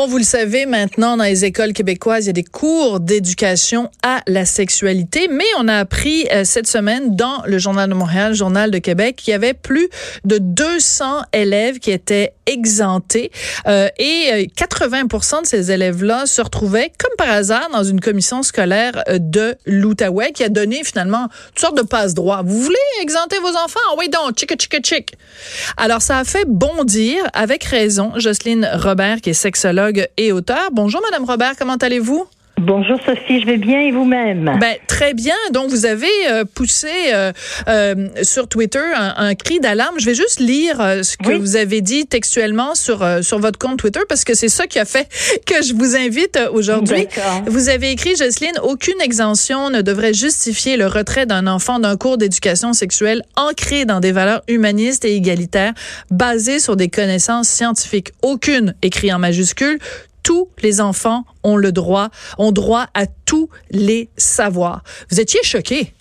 Bon, vous le savez, maintenant, dans les écoles québécoises, il y a des cours d'éducation à la sexualité, mais on a appris euh, cette semaine dans le Journal de Montréal, Journal de Québec, qu'il y avait plus de 200 élèves qui étaient exemptés euh, et 80% euh, de ces élèves-là se retrouvaient, comme par hasard, dans une commission scolaire de l'Outaouais qui a donné finalement toutes sortes de passe-droits. Vous voulez exempter vos enfants? Ah oui, donc, chick, chick, chick. Alors, ça a fait bondir, avec raison, Jocelyne Robert, qui est sexologue et auteur. Bonjour, Madame Robert, comment allez-vous? Bonjour Sophie, je vais bien et vous-même? Ben, très bien. Donc, vous avez euh, poussé euh, euh, sur Twitter un, cri d'alarme. Je vais juste lire ce que vous avez dit textuellement sur, sur votre compte Twitter parce que c'est ça qui a fait que je vous invite aujourd'hui. Vous avez écrit, Jocelyne, aucune exemption ne devrait justifier le retrait d'un enfant d'un cours d'éducation sexuelle ancré dans des valeurs humanistes et égalitaires basées sur des connaissances scientifiques. Aucune, écrit en majuscule, tous les enfants ont le droit, ont droit à tous les savoirs. Vous étiez choqué.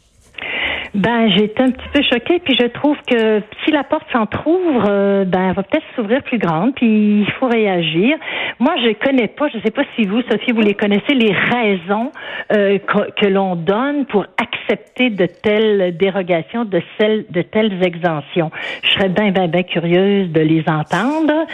Ben, j'étais un petit peu choquée, puis je trouve que si la porte s'entrouvre, euh, ben, elle va peut-être s'ouvrir plus grande, puis il faut réagir. Moi, je connais pas, je sais pas si vous, Sophie, vous les connaissez, les raisons euh, que, que l'on donne pour accepter de telles dérogations, de, celles, de telles exemptions. Je serais bien, bien, bien curieuse de les entendre,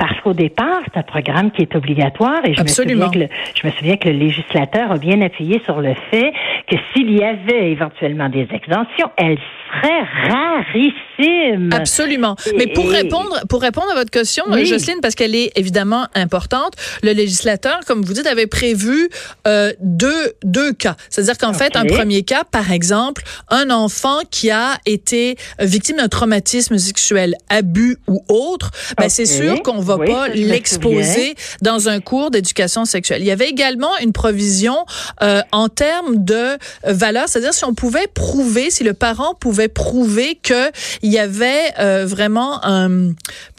parce qu'au départ, c'est un programme qui est obligatoire, et je me, souviens que le, je me souviens que le législateur a bien appuyé sur le fait que s'il y avait éventuellement des exemptions, elle serait rarissime. Absolument. Mais pour répondre, pour répondre à votre question, Jocelyne, parce qu'elle est évidemment importante, le législateur, comme vous dites, avait prévu euh, deux, deux cas. C'est-à-dire qu'en fait, un premier cas, par exemple, un enfant qui a été victime d'un traumatisme sexuel, abus ou autre, ben, c'est sûr qu'on va pas l'exposer dans un cours d'éducation sexuelle. Il y avait également une provision euh, en termes de valeur, c'est-à-dire si on pouvait prouver si le parent pouvait prouver que il y avait euh, vraiment un,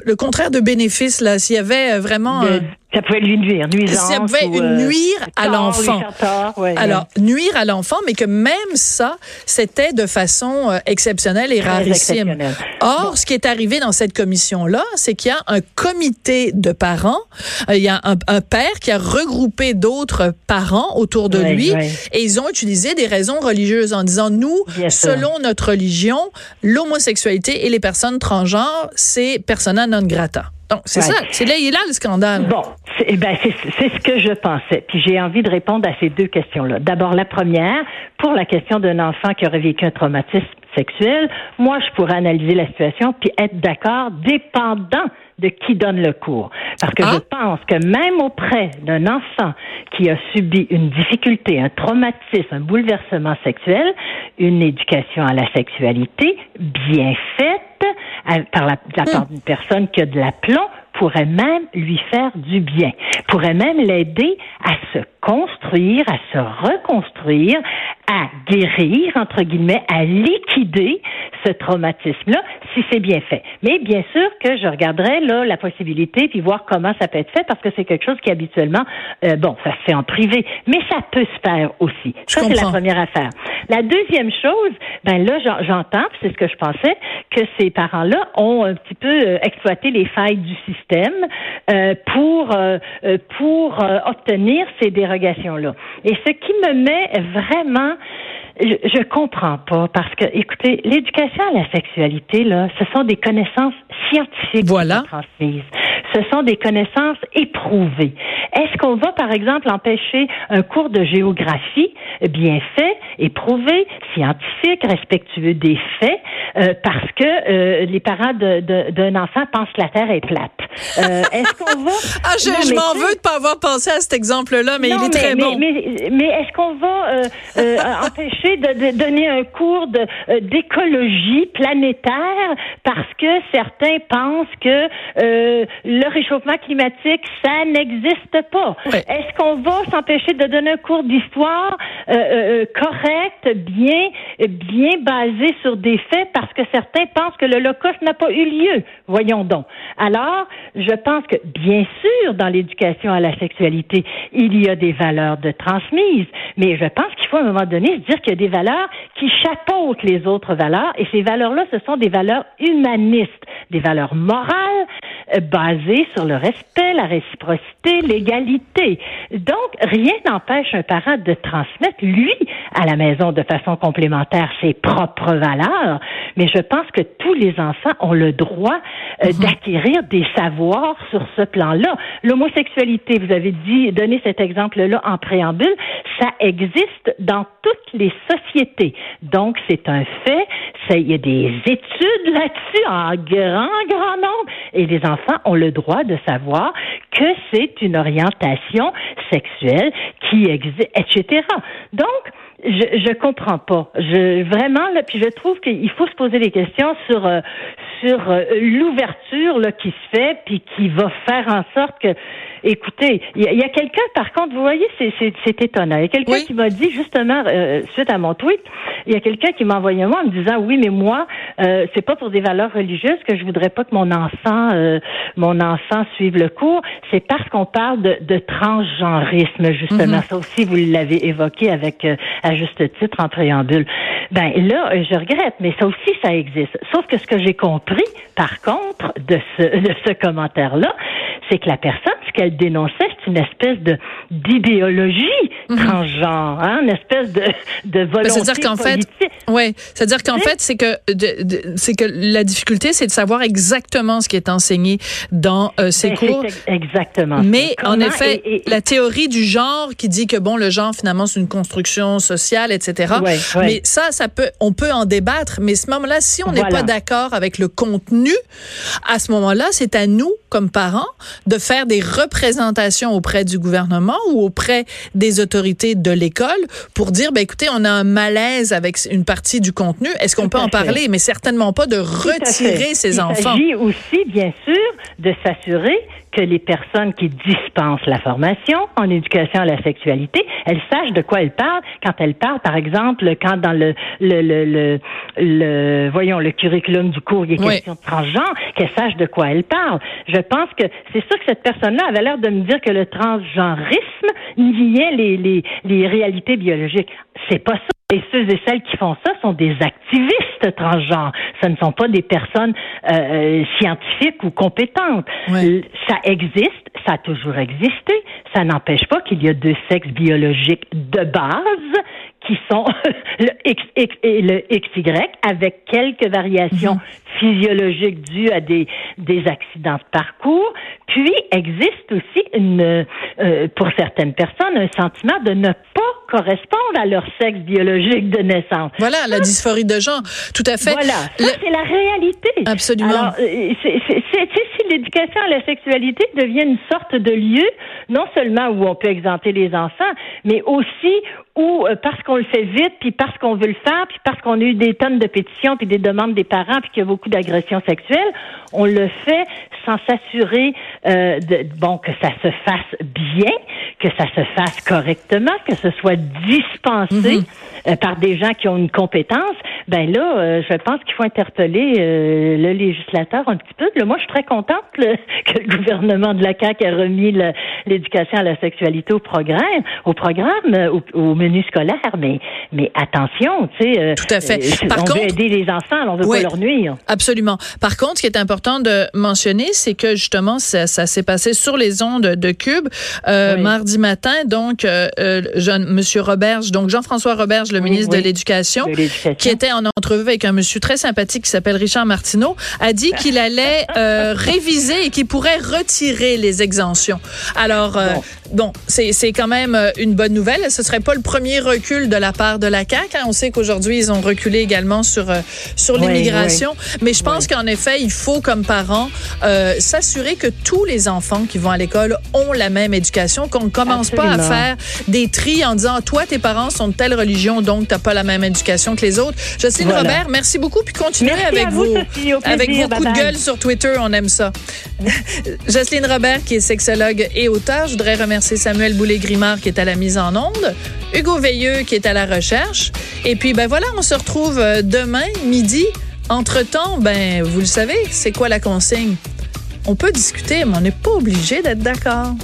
le contraire de bénéfice là, s'il y avait euh, vraiment ça pouvait lui nuire, nuisance. Ça pouvait euh, nuire à l'enfant. Alors, nuire à l'enfant, mais que même ça, c'était de façon euh, exceptionnelle et rarissime. Or, ce qui est arrivé dans cette commission-là, c'est qu'il y a un comité de parents, euh, il y a un, un, père qui a regroupé d'autres parents autour de lui, et ils ont utilisé des raisons religieuses en disant, nous, selon notre religion, l'homosexualité et les personnes transgenres, c'est persona non grata. Donc, c'est ça. C'est là, il est là le scandale. Bon, c'est eh ben, ce que je pensais. Puis j'ai envie de répondre à ces deux questions-là. D'abord, la première, pour la question d'un enfant qui aurait vécu un traumatisme sexuel, moi, je pourrais analyser la situation puis être d'accord, dépendant de qui donne le cours. Parce que je ah. pense que même auprès d'un enfant qui a subi une difficulté, un traumatisme, un bouleversement sexuel, une éducation à la sexualité bien faite, par la, la part d'une personne qui a de l'aplomb pourrait même lui faire du bien, pourrait même l'aider à se construire, à se reconstruire, à guérir, entre guillemets, à liquider ce traumatisme-là, si c'est bien fait. Mais bien sûr que je regarderai là la possibilité puis voir comment ça peut être fait parce que c'est quelque chose qui habituellement, euh, bon, ça se fait en privé, mais ça peut se faire aussi. ça c'est la première affaire. La deuxième chose, ben là j'entends, c'est ce que je pensais, que ces parents-là ont un petit peu euh, exploité les failles du système euh, pour pour obtenir ces dérogations-là. Et ce qui me met vraiment je, je comprends pas parce que, écoutez, l'éducation à la sexualité, là, ce sont des connaissances scientifiques voilà. transmises. Ce sont des connaissances éprouvées. Est-ce qu'on va, par exemple, empêcher un cours de géographie bien fait, éprouvé, scientifique, respectueux des faits, euh, parce que euh, les parents d'un enfant pensent que la Terre est plate? Euh, est-ce qu'on va... ah, je, je m'en veux de pas avoir pensé à cet exemple-là, mais il est très mais, bon. Mais, mais, est-ce qu'on va empêcher empêcher de, donner un cours euh, d'écologie planétaire parce que certains pensent que euh, le réchauffement climatique, ça n'existe pas. Est-ce qu'on va s'empêcher de donner un cours d'histoire euh, correct, bien, bien basé sur des faits parce que certains pensent que l'Holocauste n'a pas eu lieu? Voyons donc. Alors, je pense que, bien sûr, dans l'éducation à la sexualité, il y a des valeurs de transmise, mais je pense qu'il faut à un moment donné se dire des valeurs qui chapeautent les autres valeurs, et ces valeurs-là, ce sont des valeurs humanistes, des valeurs morales, euh, basées sur le respect, la réciprocité, l'égalité. Donc, rien n'empêche un parent de transmettre, lui, à la maison de façon complémentaire ses propres valeurs, mais je pense que tous les enfants ont le droit euh, mhm. d'acquérir des savoirs sur ce plan-là. L'homosexualité, vous avez dit, donné cet exemple-là en préambule, ça existe dans toutes les sociétés. Donc, c'est un fait. Il y a des études là-dessus en grand, grand nombre. Et les enfants ont le droit de savoir que c'est une orientation sexuelle qui existe, etc. Donc, je, je comprends pas. Je vraiment là, puis je trouve qu'il faut se poser des questions sur euh, sur euh, l'ouverture là qui se fait, puis qui va faire en sorte que Écoutez, il y a, quelqu'un, par contre, vous voyez, c'est étonnant. Il y a quelqu'un qui m'a dit, justement, euh, suite à mon tweet, il y a quelqu'un qui m'a envoyé moi en me disant, oui, mais moi, euh, c'est pas pour des valeurs religieuses que je voudrais pas que mon enfant, euh, mon enfant suive le cours. C'est parce qu'on parle de, de transgenrisme, justement. Mhm. Ça aussi, vous l'avez évoqué avec, euh, à juste titre, en préambule. Ben là, je regrette, mais ça aussi, ça existe. Sauf que ce que j'ai compris, par contre, de ce, de ce commentaire-là, c'est que la personne, ce qu'elle dénonçait, c'est une espèce de d'idéologie transgenre, hein, une espèce de, de ben, volonté C'est-à-dire qu'en fait, ouais, c'est-à-dire qu'en fait, c'est que c'est que la difficulté, c'est de savoir exactement ce qui est enseigné dans euh, ces ben, cours. Exactement. Mais en effet, la théorie du genre qui dit que bon, le genre finalement c'est une construction sociale, etc. Mais ça, ça peut, on peut en débattre. Mais ce moment-là, si on n'est pas d'accord avec le contenu, à ce moment-là, c'est à nous comme parents de faire des représentations auprès du gouvernement ou auprès des autorités de l'école pour dire, ben écoutez, on a un malaise avec une partie du contenu. Est-ce qu'on peut en parler? Mais certainement pas de retirer ces enfants. Il s'agit aussi, bien sûr, de s'assurer que les personnes qui dispensent la formation en éducation à la sexualité, elles sachent de quoi elles parlent quand elles parlent, par exemple, quand dans le, le, le, le, voyons, le curriculum du cours, il y a question de transgenre, qu'elles sachent de quoi elles parlent. Je pense que c'est sûr que cette personne-là avait l'air de me dire que le transgenrisme niait les, les, les réalités biologiques. C'est pas ça. Et ceux et celles qui font ça sont des activistes transgenres. Ce ne sont pas des personnes euh, euh scientifiques ou compétentes. Ça existe, ça a toujours existé. Ça n'empêche pas qu'il y a deux sexes biologiques de base qui sont le X, et le XY avec quelques variations mhm. physiologiques dues à des, des accidents de parcours. Puis existe aussi une, euh, pour certaines personnes un sentiment de ne pas correspondent à leur sexe biologique de naissance. Voilà, la dysphorie de genre, tout à fait. Voilà, c'est la réalité. Absolument. Alors, euh, si l'éducation à la sexualité devient une sorte de lieu, non seulement où on peut exempter les enfants, mais aussi où, euh, parce qu'on le fait vite, puis parce qu'on veut le faire, puis parce qu'on a eu des tonnes de pétitions, puis des demandes des parents, puis qu'il y a beaucoup d'agressions sexuelles, on le fait sans s'assurer euh, de, bon que ça se fasse bien, que ça se fasse correctement, que ce soit dispensé mhm. euh, par des gens qui ont une compétence, ben là, euh, je pense qu'il faut interpeller euh, le législateur un petit peu. Là, moi, je suis très contente que le gouvernement de la CAQ ait remis l'éducation à la sexualité au programme, au programme, au, menu scolaire. Mais, mais attention, tu sais, tout à fait. Par on veut aider les enfants, on veut pas leur nuire. Absolument. Par contre, ce qui est important de mentionner, c'est que justement, ça, s'est passé sur les ondes de Cube mardi matin. Donc, jeune Monsieur Roberge, donc Jean-François Roberge, le ministre de l'Éducation, qui était en en entrevue avec un monsieur très sympathique qui s'appelle Richard Martineau, a dit qu'il allait euh, réviser et qu'il pourrait retirer les exemptions. Alors, euh, bon, c'est quand même euh, une bonne nouvelle. Ce serait pas le premier recul de la part de la CAQ. Hein. On sait qu'aujourd'hui, ils ont reculé également sur, sur l'immigration. Mais je pense qu'en effet, il faut, comme parents, s'assurer que tous les enfants qui vont à l'école ont la même éducation, qu'on ne commence pas à faire des tris en disant, toi, tes parents sont de telle religion, donc tu n'as pas la même éducation que les autres. Jocelyne Robert, merci beaucoup, puis continuez avec, vos, avec vos coups de gueule sur Twitter, on aime ça. Jocelyne Robert, qui est sexologue et auteur, je voudrais remercier Samuel Boulay-Grimard, qui est à la mise en onde, Hugo Veilleux, qui est à la recherche, et puis, ben voilà, on se retrouve euh, demain, midi. Entre-temps, ben, vous le savez, c'est quoi la consigne? On peut discuter, mais on n'est pas obligé d'être d'accord.